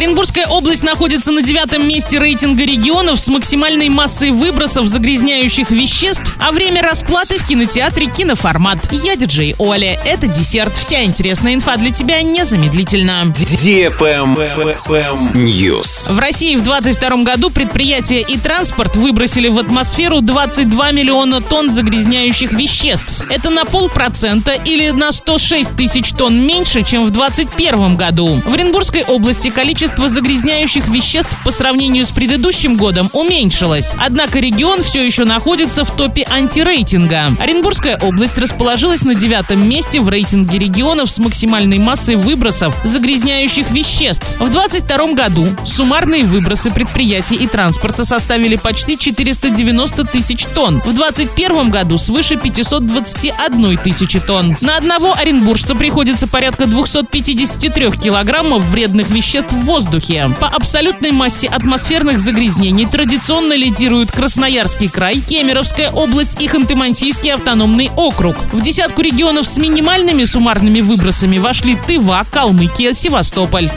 Оренбургская область находится на девятом месте рейтинга регионов с максимальной массой выбросов загрязняющих веществ, а время расплаты в кинотеатре киноформат. Я диджей Оля. Это десерт. Вся интересная инфа для тебя незамедлительно. News. В России в 2022 году предприятия и транспорт выбросили в атмосферу 22 миллиона тонн загрязняющих веществ. Это на полпроцента или на 106 тысяч тонн меньше, чем в 2021 году. В Оренбургской области количество загрязняющих веществ по сравнению с предыдущим годом уменьшилось. Однако регион все еще находится в топе антирейтинга. Оренбургская область расположилась на девятом месте в рейтинге регионов с максимальной массой выбросов загрязняющих веществ. В 2022 году суммарные выбросы предприятий и транспорта составили почти 490 тысяч тонн. В 2021 году свыше 521 тысячи тонн. На одного оренбуржца приходится порядка 253 килограммов вредных веществ в воздухе. По абсолютной массе атмосферных загрязнений традиционно лидируют Красноярский край, Кемеровская область и Ханты-Мансийский автономный округ. В десятку регионов с минимальными суммарными выбросами вошли Тыва, Калмыкия, Севастополь.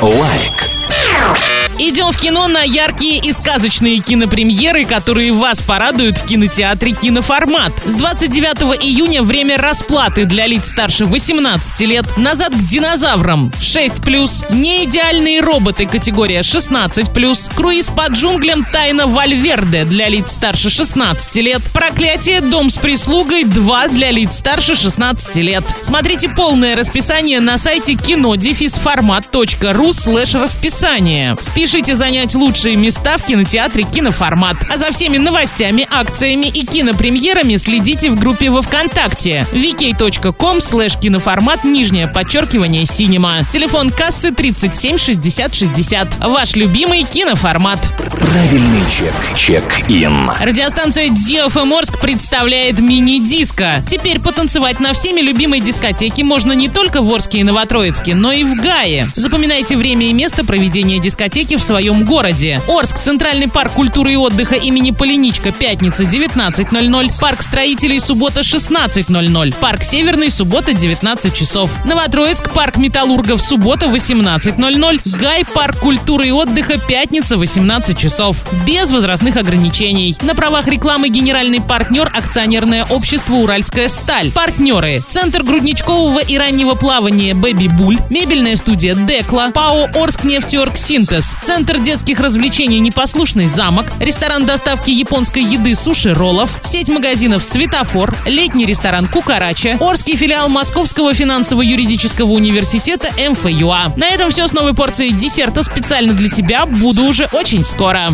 Лайк. Идем в кино на яркие и сказочные кинопремьеры, которые вас порадуют в кинотеатре «Киноформат». С 29 июня время расплаты для лиц старше 18 лет. Назад к динозаврам 6+. Неидеальные роботы категория 16+. Круиз по джунглям «Тайна Вальверде» для лиц старше 16 лет. Проклятие «Дом с прислугой» 2 для лиц старше 16 лет. Смотрите полное расписание на сайте кино-формат.ру слэш расписание. Спешите занять лучшие места в кинотеатре «Киноформат». А за всеми новостями, акциями и кинопремьерами следите в группе во Вконтакте vk.com слэш киноформат нижнее подчеркивание синема. Телефон кассы 37 60 60. Ваш любимый киноформат. Правильный чек. Чек-ин. Радиостанция DFM Орск представляет мини-диско. Теперь потанцевать на всеми любимой дискотеке можно не только в Орске и Новотроицке, но и в Гае. Запоминайте время и место проведения дискотеки в своем городе. Орск, Центральный парк культуры и отдыха имени Полиничка, пятница 19.00, парк строителей суббота 16.00, парк Северный, суббота 19 часов. Новотроицк, парк металлургов, суббота 18.00, Гай, парк культуры и отдыха, пятница 18 часов. Без возрастных ограничений. На правах рекламы генеральный партнер акционерное общество «Уральская сталь». Партнеры. Центр грудничкового и раннего плавания «Бэби Буль», мебельная студия «Декла», ПАО «Орск нефтеорг Синтез», Центр детских развлечений «Непослушный замок», ресторан доставки японской еды «Суши Роллов», сеть магазинов «Светофор», летний ресторан «Кукарача», Орский филиал Московского финансово-юридического университета МФЮА. На этом все с новой порцией десерта специально для тебя. Буду уже очень скоро.